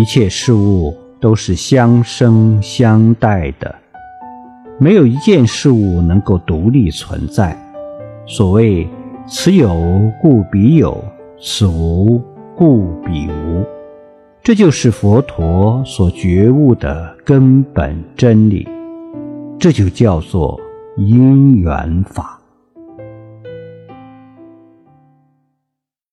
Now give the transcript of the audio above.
一切事物都是相生相待的。没有一件事物能够独立存在所谓此有故彼有此无故彼无。这就是佛陀所觉悟的根本真理这就叫做因缘法。